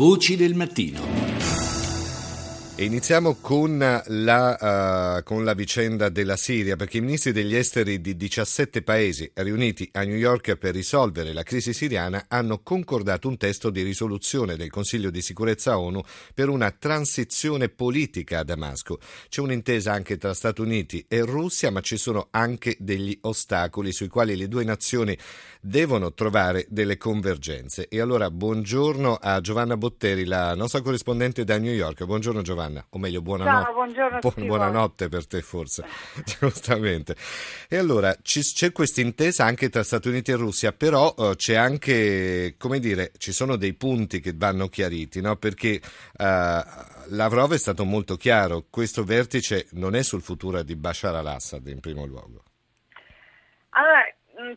Voci del mattino. Iniziamo con la, uh, con la, vicenda della Siria, perché i ministri degli esteri di 17 paesi riuniti a New York per risolvere la crisi siriana hanno concordato un testo di risoluzione del Consiglio di sicurezza ONU per una transizione politica a Damasco. C'è un'intesa anche tra Stati Uniti e Russia, ma ci sono anche degli ostacoli sui quali le due nazioni devono trovare delle convergenze. E allora buongiorno a Giovanna Botteri, la nostra corrispondente da New York. Buongiorno Giovanna settimana, o meglio buonanotte, Ciao, buongiorno buon, buonanotte per te forse, giustamente. E allora ci, c'è questa intesa anche tra Stati Uniti e Russia, però uh, c'è anche, come dire, ci sono dei punti che vanno chiariti, no? perché uh, Lavrov è stato molto chiaro, questo vertice non è sul futuro di Bashar al-Assad in primo luogo. Allora,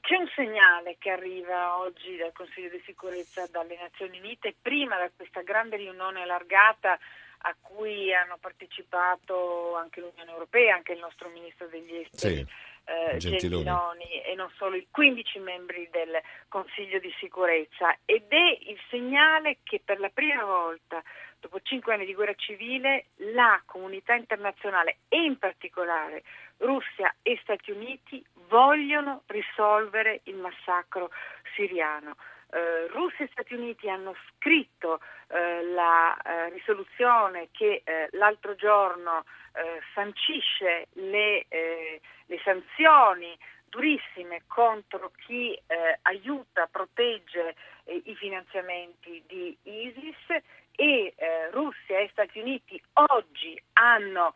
c'è un segnale che arriva oggi dal Consiglio di sicurezza dalle Nazioni Unite, prima da questa grande riunione allargata a cui hanno partecipato anche l'Unione Europea, anche il nostro Ministro degli Esteri. Sì. Eh, Gentiloni e non solo i 15 membri del Consiglio di sicurezza ed è il segnale che per la prima volta dopo cinque anni di guerra civile la comunità internazionale e in particolare Russia e Stati Uniti vogliono risolvere il massacro siriano eh, Russia e Stati Uniti hanno scritto eh, la eh, risoluzione che eh, l'altro giorno eh, sancisce le, eh, le, sanzioni durissime contro chi aiuta, protegge i finanziamenti di ISIS e Russia e Stati Uniti oggi hanno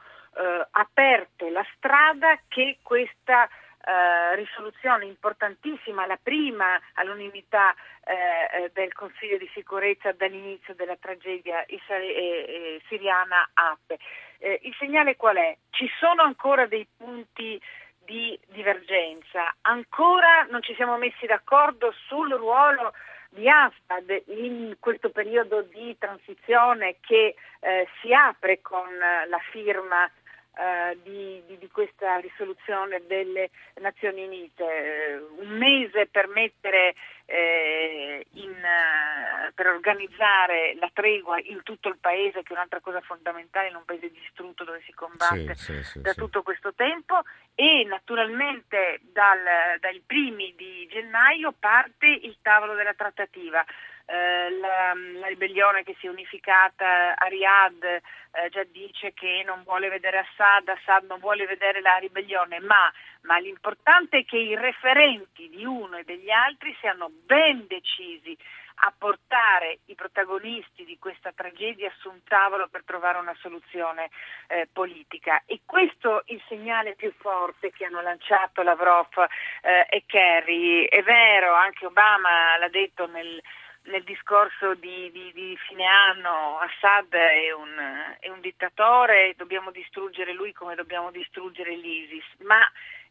aperto la strada che questa eh, risoluzione importantissima, la prima all'unanimità eh, eh, del Consiglio di sicurezza dall'inizio della tragedia eh, siriana apre. il segnale qual è? Ci sono ancora dei punti di divergenza, ancora non ci siamo messi d'accordo sul ruolo di Assad in questo periodo di transizione che eh, si apre con la firma eh, di, di, di, questa risoluzione delle Nazioni Unite. Eh, un mese per mettere eh, in, uh, per organizzare la tregua in tutto il paese, che è un'altra cosa fondamentale in un paese distrutto dove si combatte sì, sì, sì, da tutto questo tempo e naturalmente dal, dai primi di gennaio parte il tavolo della trattativa. Eh, la, la, ribellione che si è unificata a Riyadh eh, già dice che non vuole vedere Assad, Assad non vuole vedere la ribellione, ma, ma l'importante è che i referenti di uno e degli altri siano ben decisi a portare i protagonisti di questa tragedia su un tavolo per trovare una soluzione eh, politica. E questo è il segnale più forte che hanno lanciato Lavrov eh, e Kerry. È vero, anche Obama l'ha detto nel nel discorso di, di, di, fine anno Assad è un, è un, dittatore, dobbiamo distruggere lui come dobbiamo distruggere l'ISIS, ma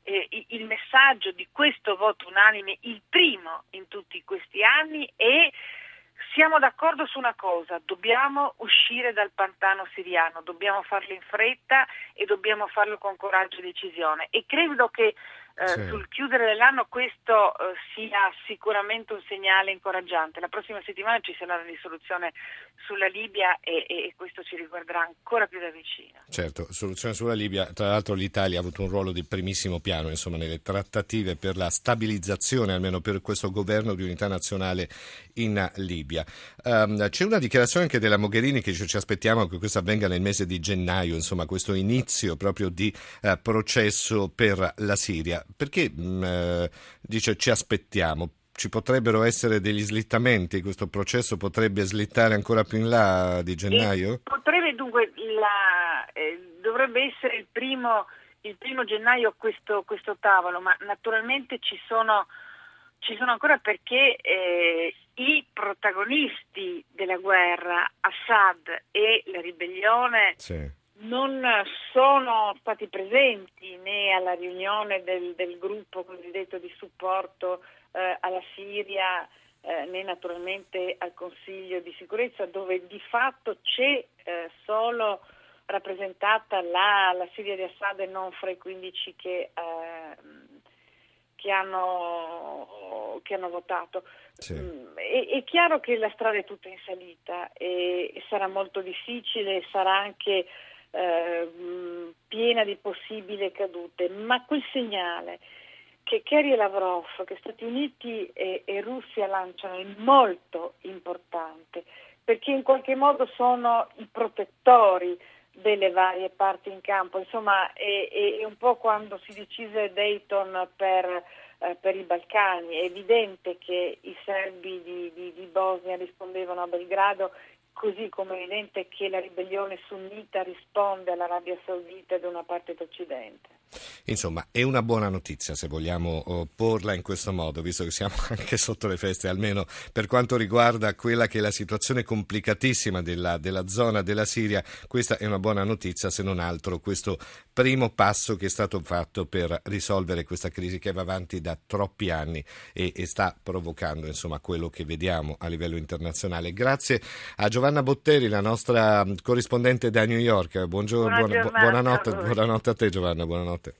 eh, il messaggio di questo voto unanime, il primo in tutti questi anni, è siamo d'accordo su una cosa, dobbiamo uscire dal pantano siriano, dobbiamo farlo in fretta e dobbiamo farlo con coraggio e decisione. E credo che eh, sì. sul chiudere dell'anno questo eh, sia sicuramente un segnale incoraggiante. La prossima settimana ci sarà la risoluzione sulla Libia e, e, questo ci riguarderà ancora più da vicino. Certo, soluzione sulla Libia, tra l'altro l'Italia ha avuto un ruolo di primissimo piano insomma, nelle trattative per la stabilizzazione, almeno per questo governo di unità nazionale in Libia. Um, c'è una dichiarazione anche della Mogherini che ci aspettiamo che questo avvenga nel mese di gennaio, insomma questo inizio proprio di uh, processo per la Siria perché mh, mm, eh, dice ci aspettiamo? Ci potrebbero essere degli slittamenti? Questo processo potrebbe slittare ancora più in là di gennaio? E potrebbe dunque, la, eh, dovrebbe essere il primo, il primo gennaio questo, questo, tavolo, ma naturalmente ci sono, ci sono ancora perché eh, i protagonisti della guerra, Assad e la ribellione, sì non sono stati presenti né alla riunione del, del gruppo cosiddetto di supporto eh, alla Siria eh, né naturalmente al Consiglio di sicurezza dove di fatto c'è eh, solo rappresentata la, la, Siria di Assad e non fra i 15 che, ehm, che hanno, che hanno votato. Sì. Mm, È, è chiaro che la strada è tutta in salita e, e sarà molto difficile, sarà anche eh, piena di possibili cadute, ma quel segnale che Kerry e Lavrov, che Stati Uniti e, e Russia lanciano è molto importante perché in qualche modo sono i protettori delle varie parti in campo. Insomma, è, è un po' quando si decise Dayton per, eh, per, i Balcani. È evidente che i serbi di, di, di Bosnia rispondevano a Belgrado così come è evidente che la ribellione sunnita risponde all'Arabia Saudita ed una parte d'Occidente. Insomma, è una buona notizia se vogliamo oh, porla in questo modo, visto che siamo anche sotto le feste, almeno per quanto riguarda quella che è la situazione complicatissima della, della zona della Siria. Questa è una buona notizia, se non altro questo primo passo che è stato fatto per risolvere questa crisi che va avanti da troppi anni e, e sta provocando insomma, quello che vediamo a livello internazionale. Grazie a Giovanna Botteri, la nostra corrispondente da New York. Buongiorno, buona buona, buonanotte, buonanotte a te Giovanna, buonanotte.